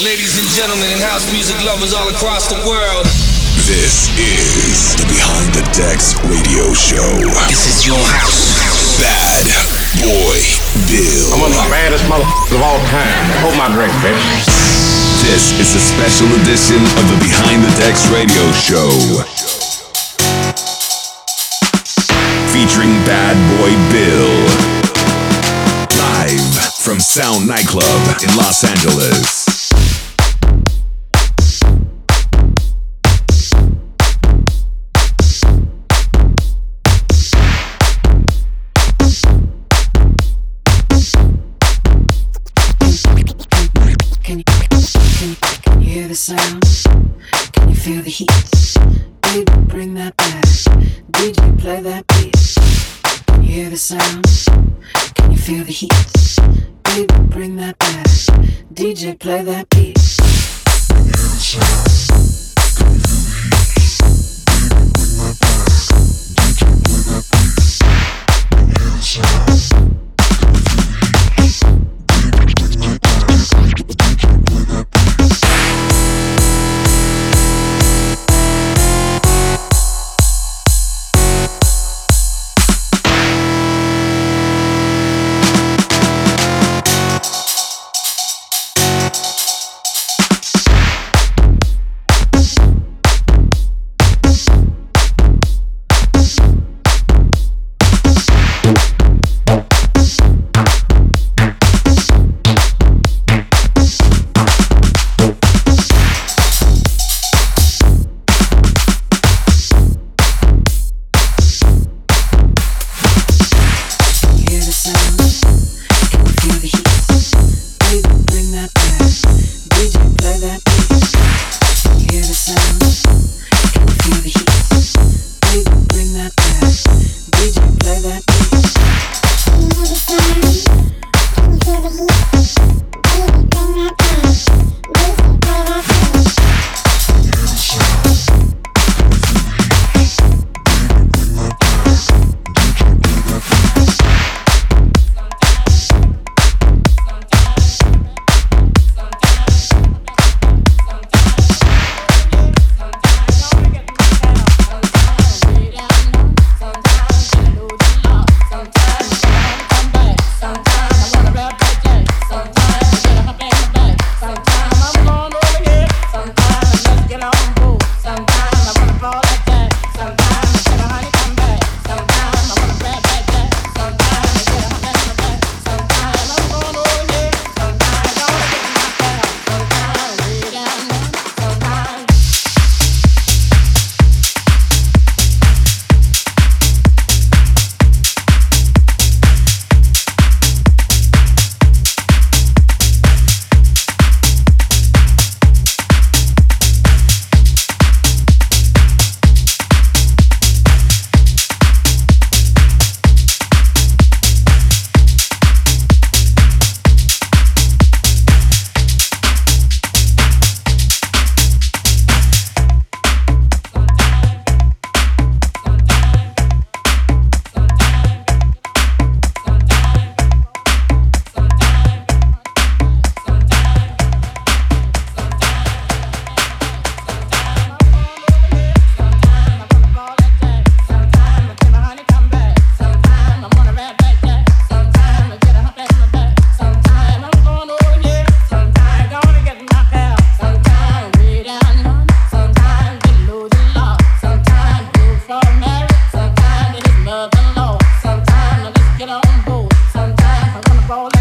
Ladies and gentlemen, and house music lovers all across the world. This is the Behind the Decks radio show. This is your house. Bad Boy Bill. I'm one of the baddest motherfuckers of all time. Hold my drink, bitch. This is a special edition of the Behind the Decks radio show. Featuring Bad Boy Bill. Live from Sound Nightclub in Los Angeles. Can you hear the sound? Can you feel the heat? Baby, bring that back. DJ, play that beat. Can you hear the sound? Can you feel the heat? Baby, bring that back. DJ, play that beat. Can all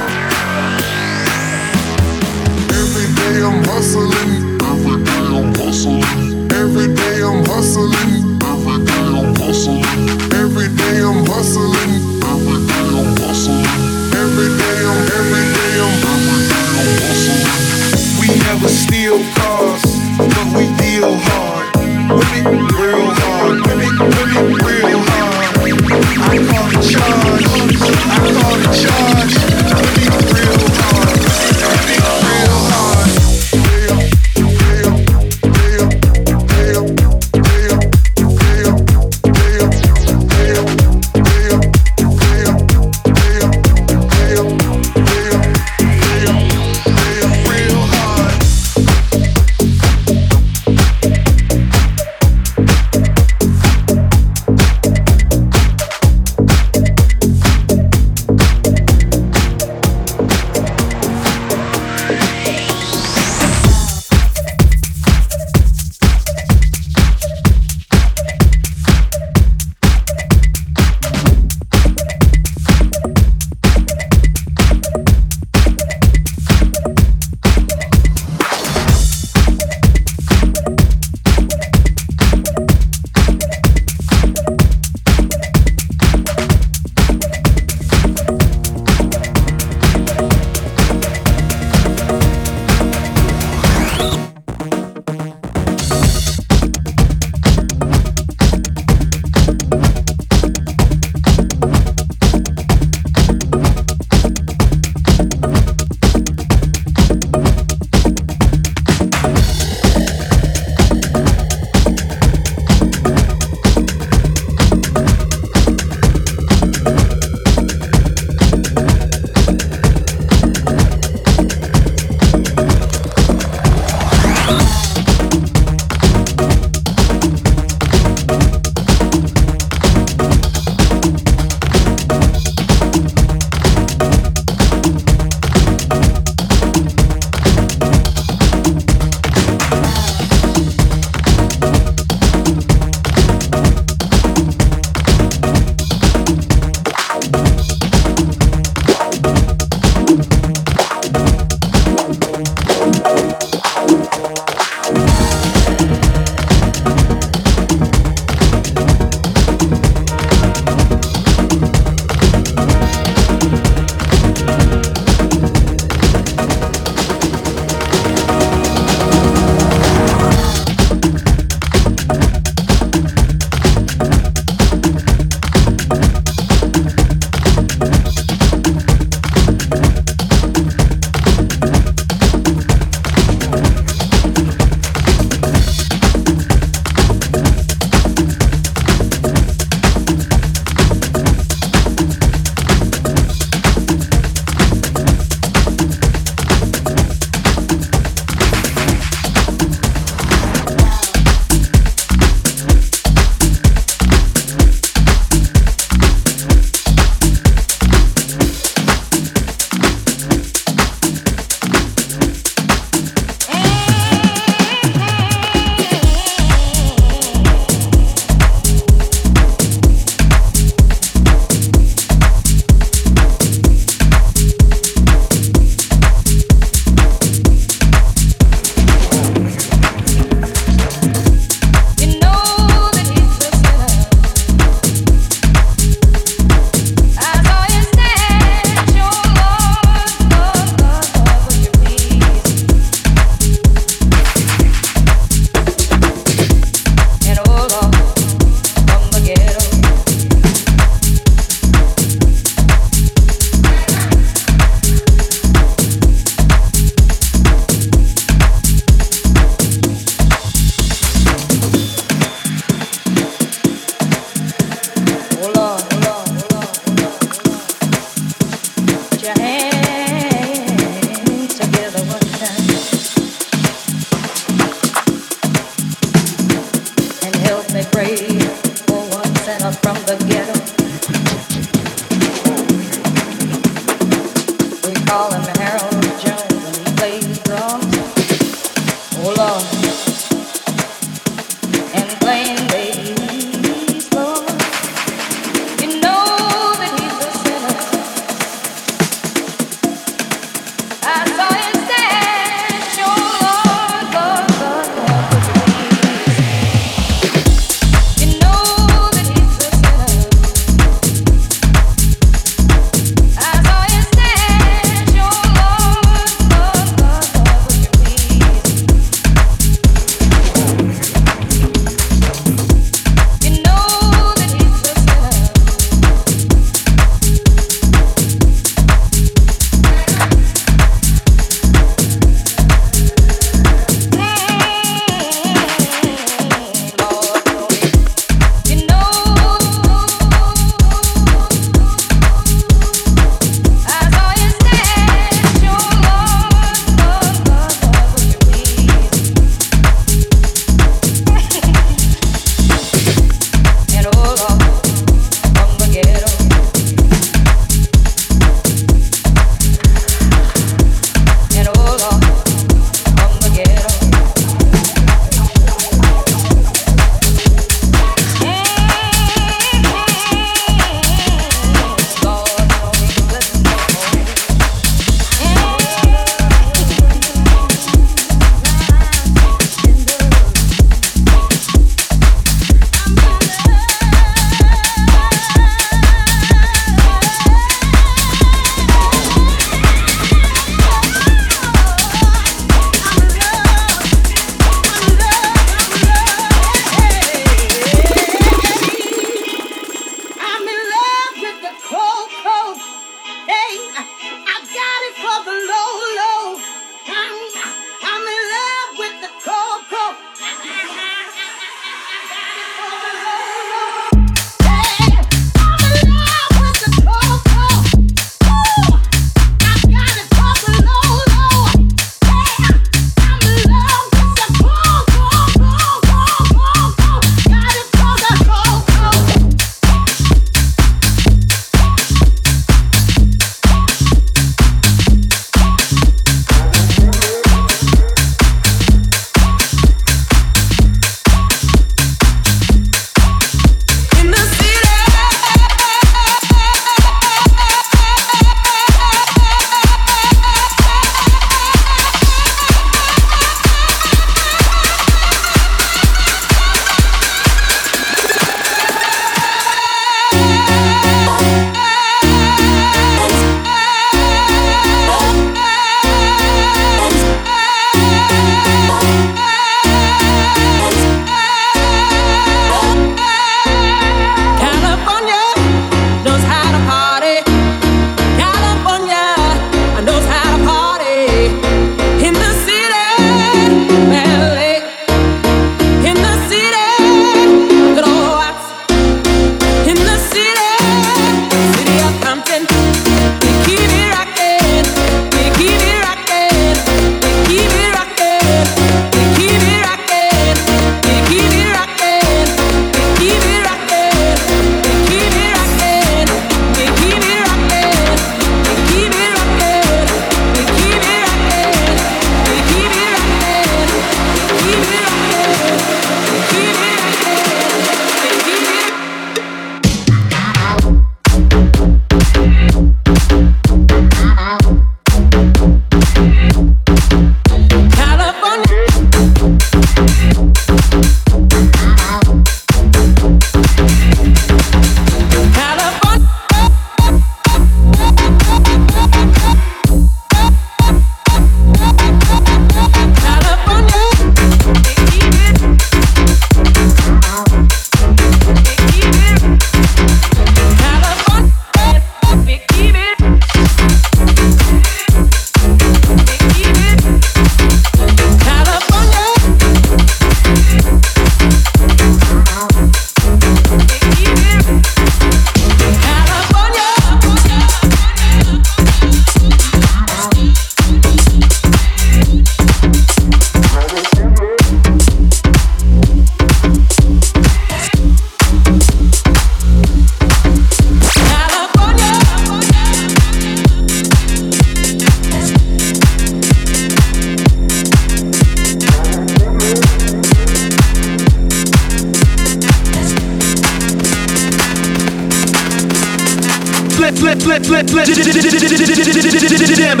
Damn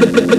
It's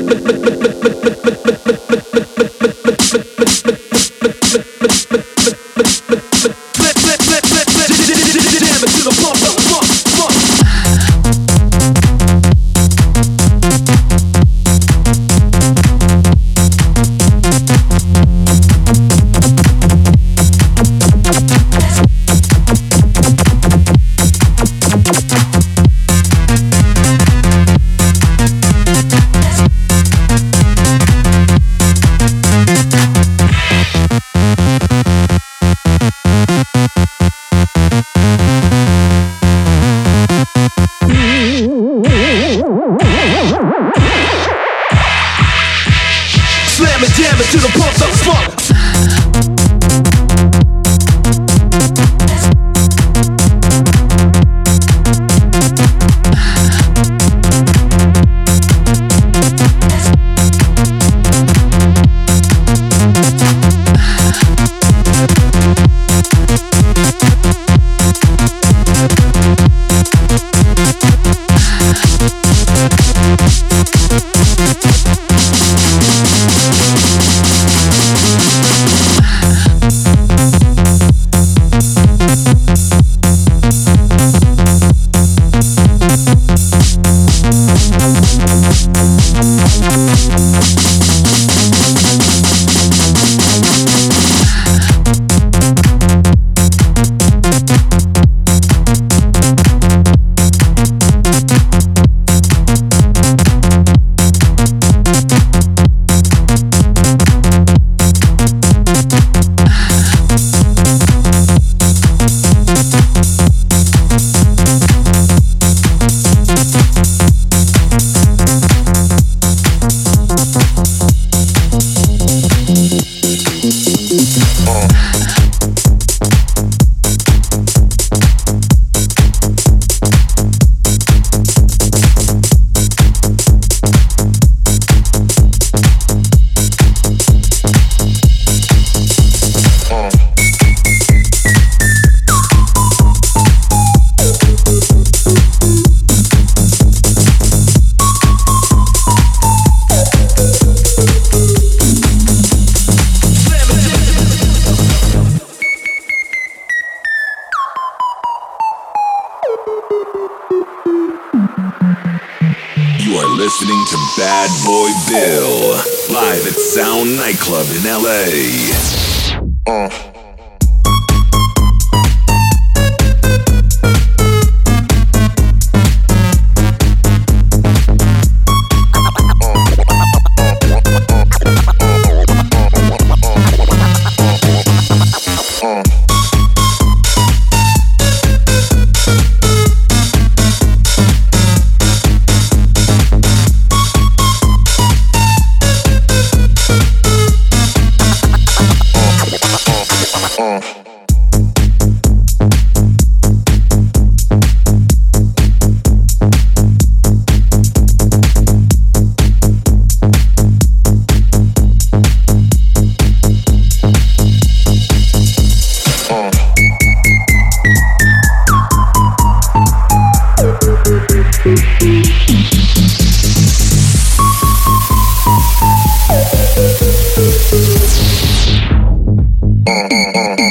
mm-hmm.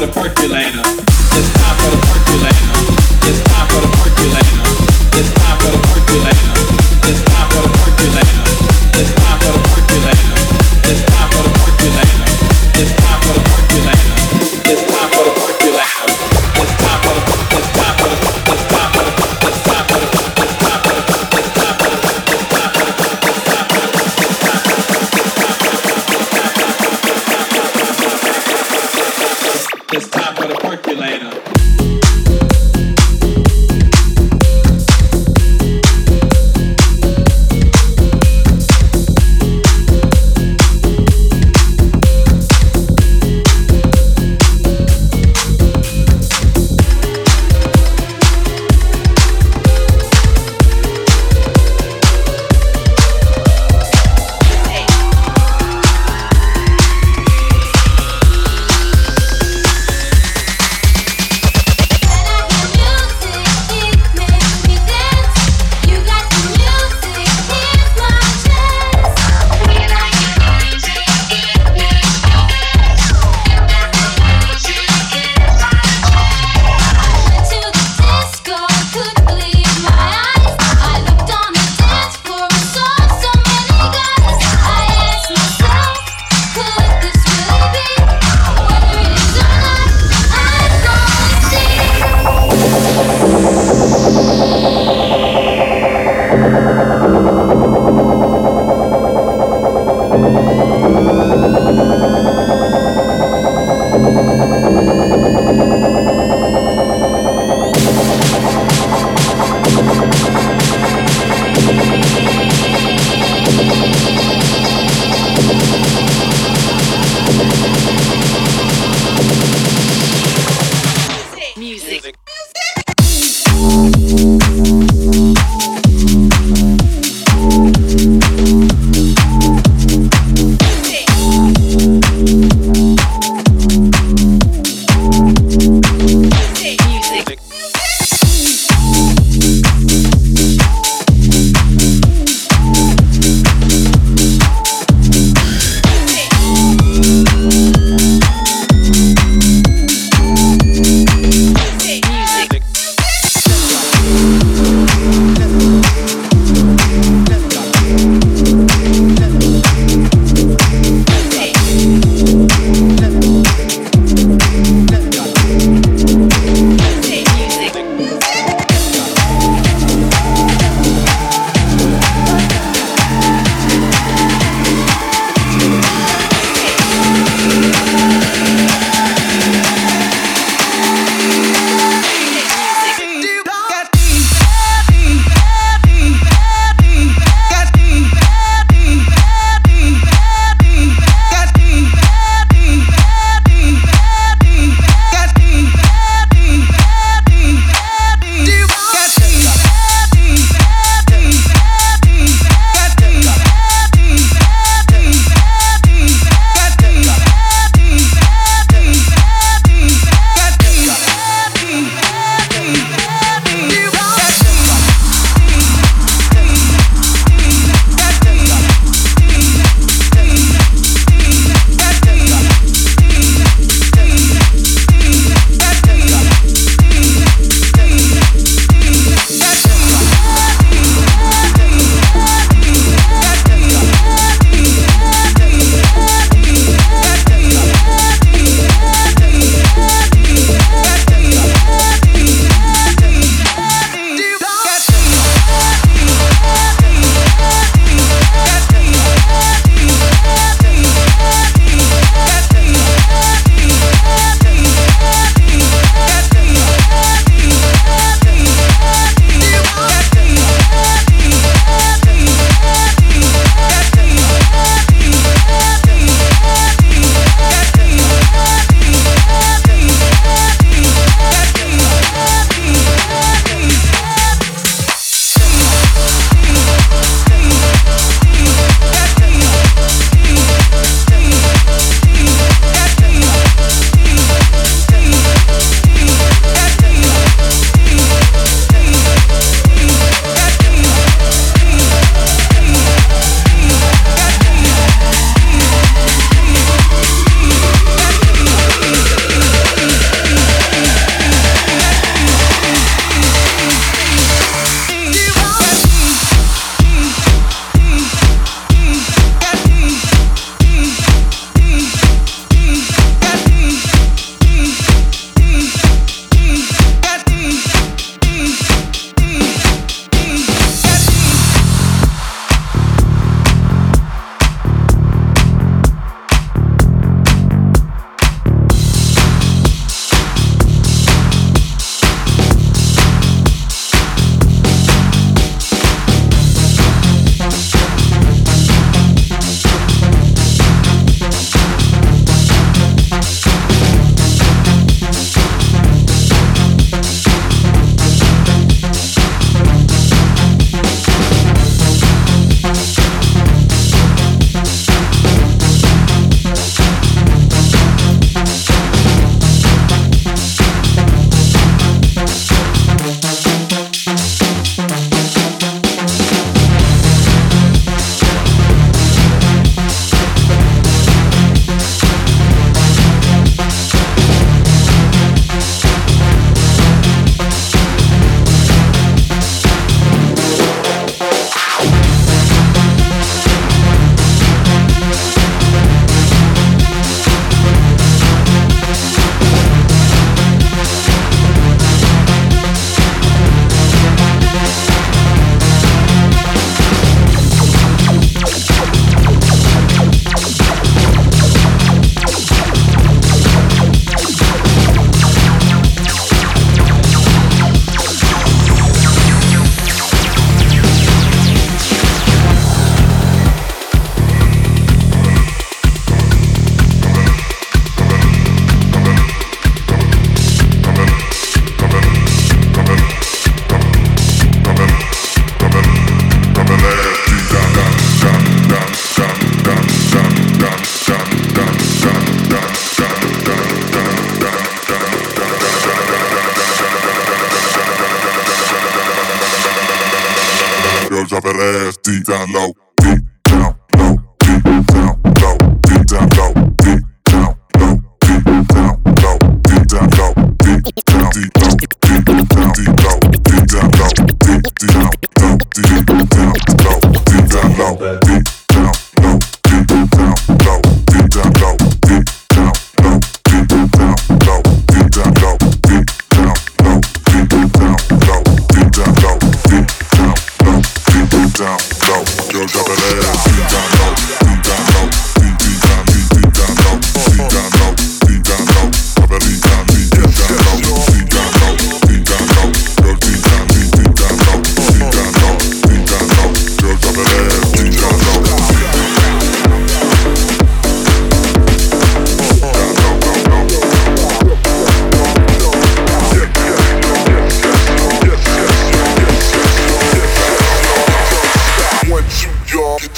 The percolator.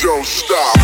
don't stop.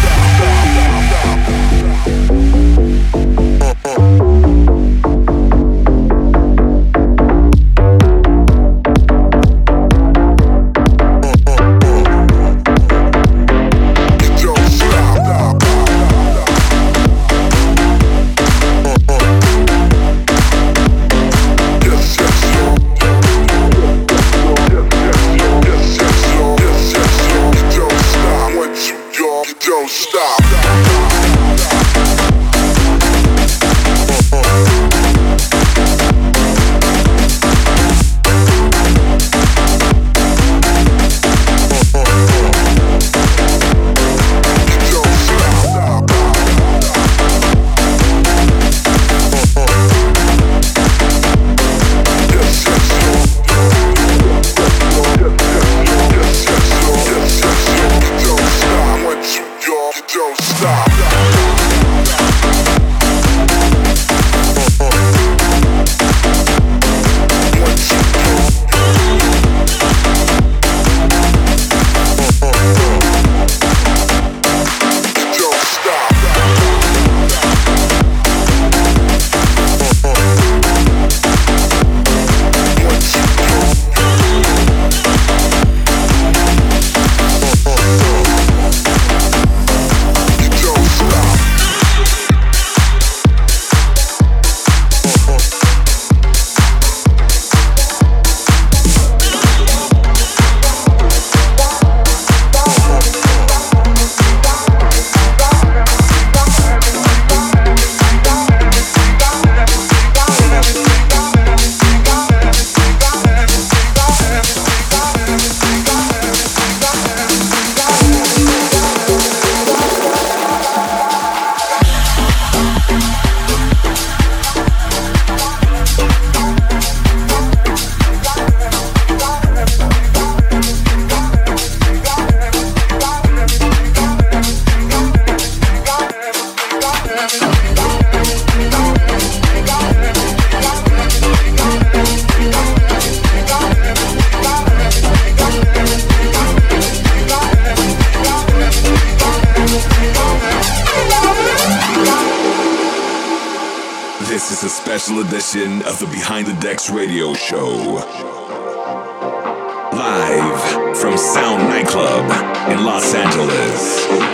edition of the Behind the Decks radio show. Live from Sound Nightclub in Los Angeles.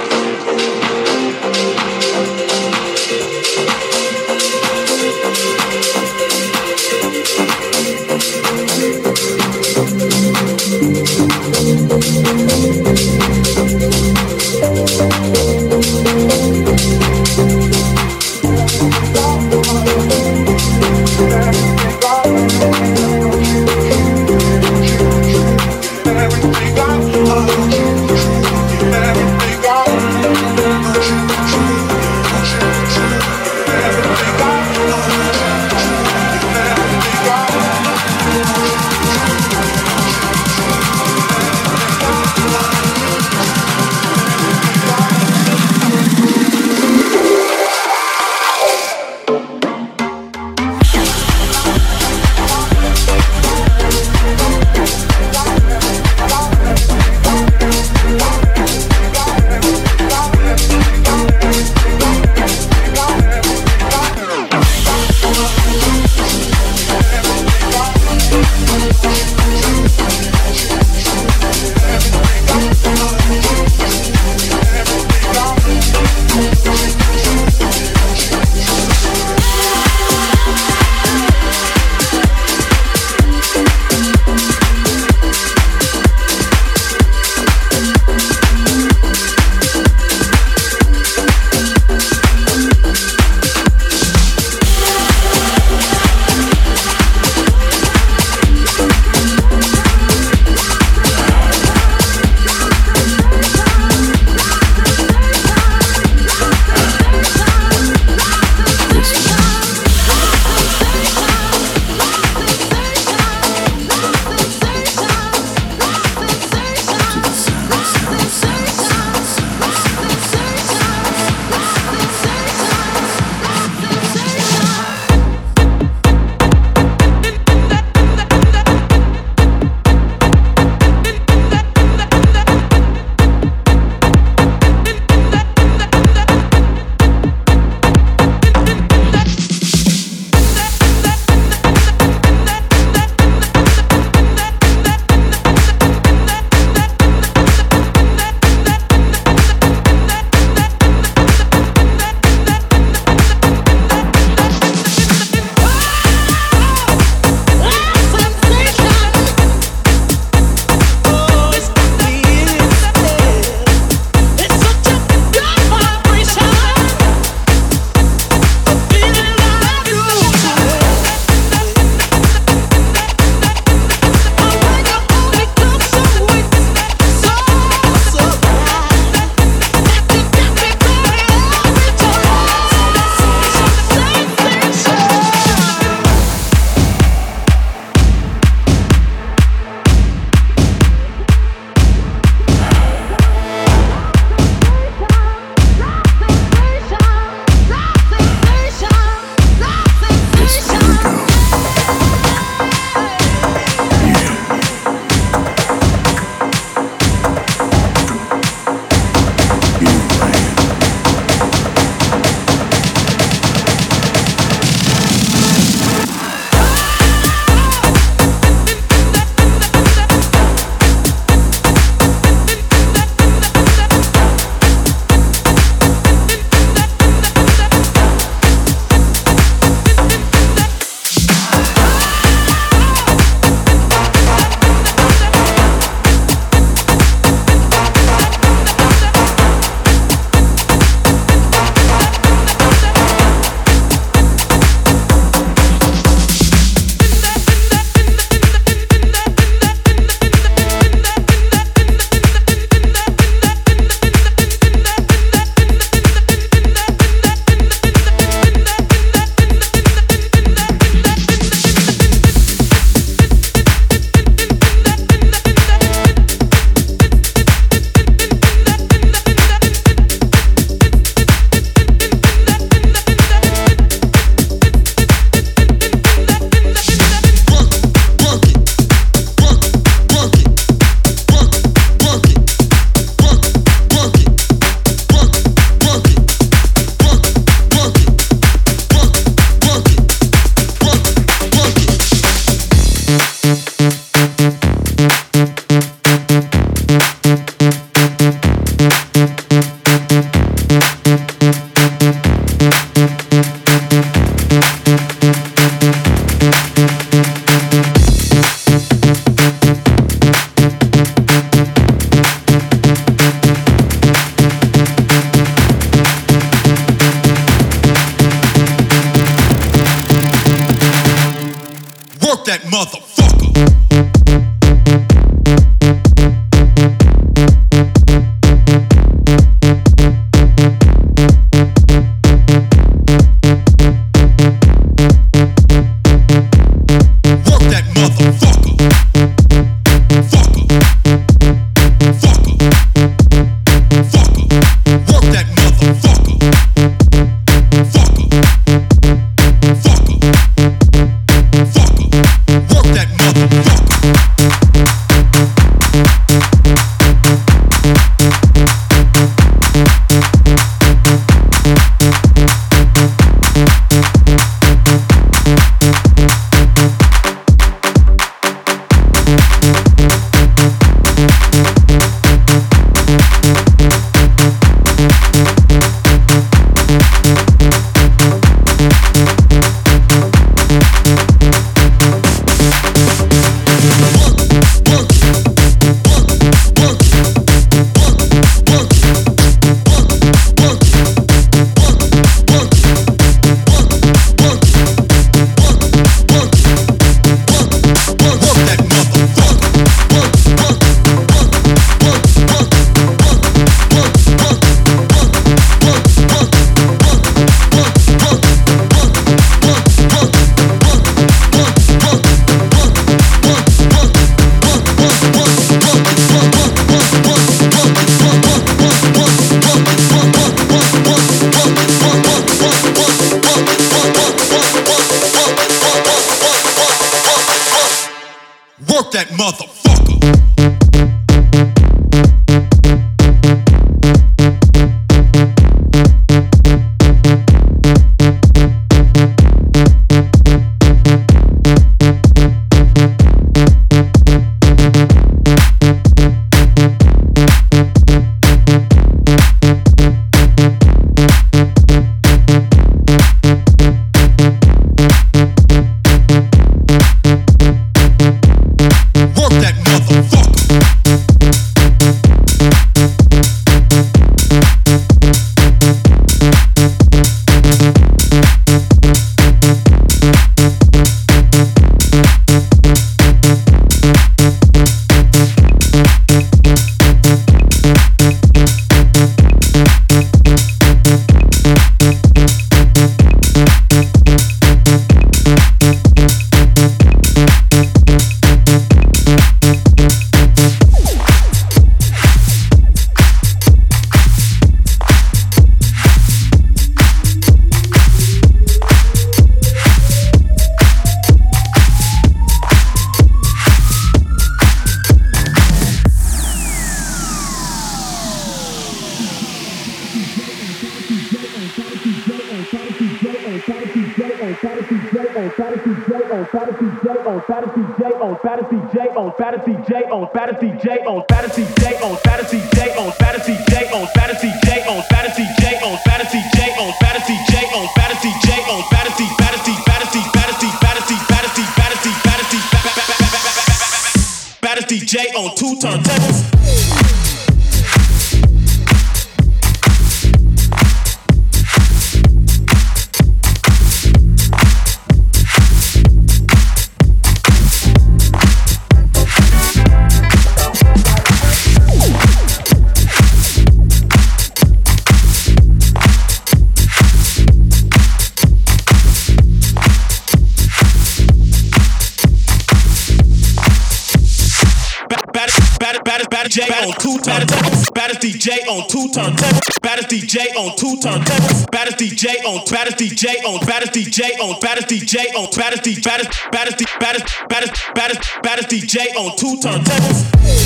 DJ on two turntables. Baddest DJ on baddest DJ on baddest DJ on baddest DJ on baddest baddest baddest baddest baddest baddest baddest DJ on two turntables.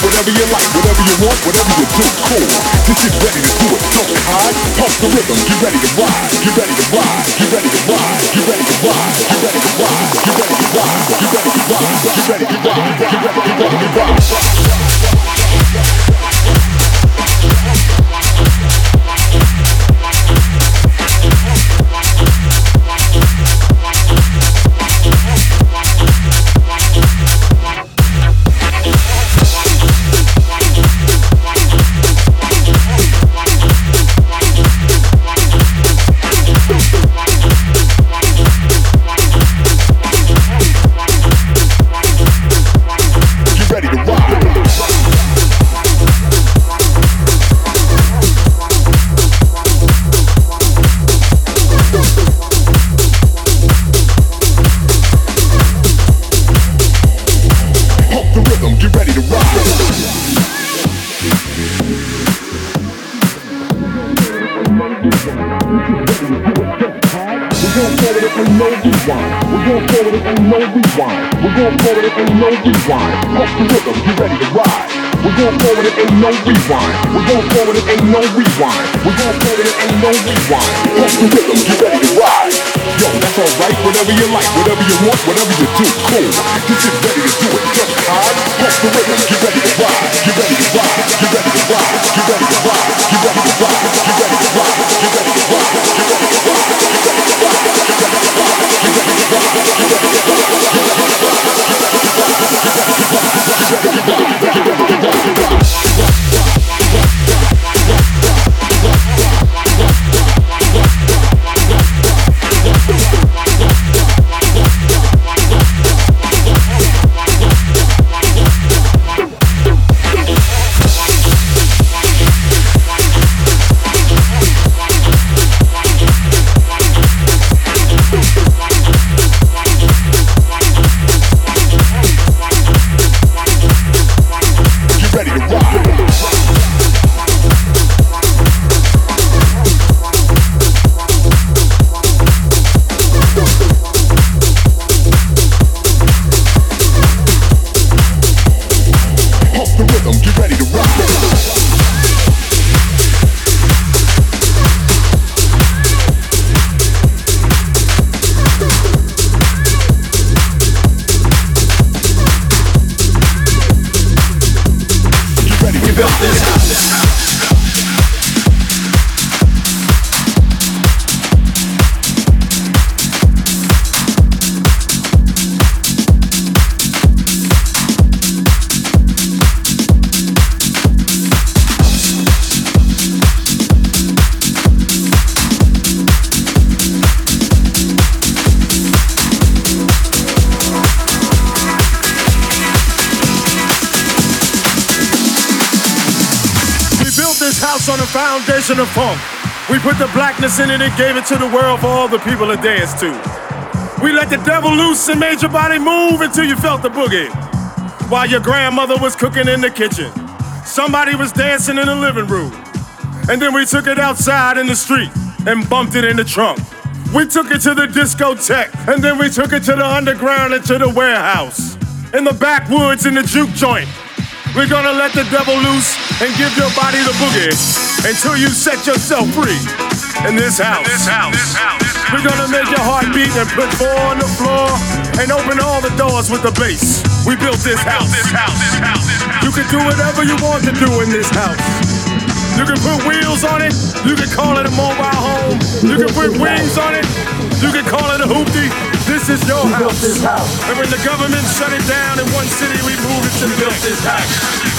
Whatever you like, whatever you want, whatever you do, cool. This is ready to do it. So hard, pump the rhythm. Get ready to ride. Get ready to ride. Get ready to ride. Get ready to ride. Get ready to ride. Get ready to ride. Get ready to ride. Get ready to ride. Get ready to ride. Rewind. Pump the rhythm, get ready to ride. We're going forward, it ain't no rewind. We're going forward, it ain't no rewind. We're going forward, it ain't no rewind. Pump the rhythm, get ready to ride. Yo, that's alright, whatever you like, whatever you want, whatever you do, cool. Just get ready to do it, just hard. Pump the rhythm, get ready to ride. Get ready blackness it and gave it to the world for all the people to dance to. We let the devil loose and made your body move until you felt the boogie. While your grandmother was cooking in the kitchen, somebody was dancing in the living room. And then we took it outside in the street and bumped it in the trunk. We took it to the discotheque, and then we took it to the underground and to the warehouse. In the backwoods in the juke joint. We're gonna let the devil loose and give your body the boogie until you set yourself free in this house. This house. We're gonna make your heart beat and put four on the floor and open all the doors with the bass. We built this house. You can do whatever you want to do in this house. You can put wheels on it. You can call it a mobile home. You can put wings on it. You can call it a hoopty. This is your house. And when the government shut it down in one city, we moved it to the next. This house.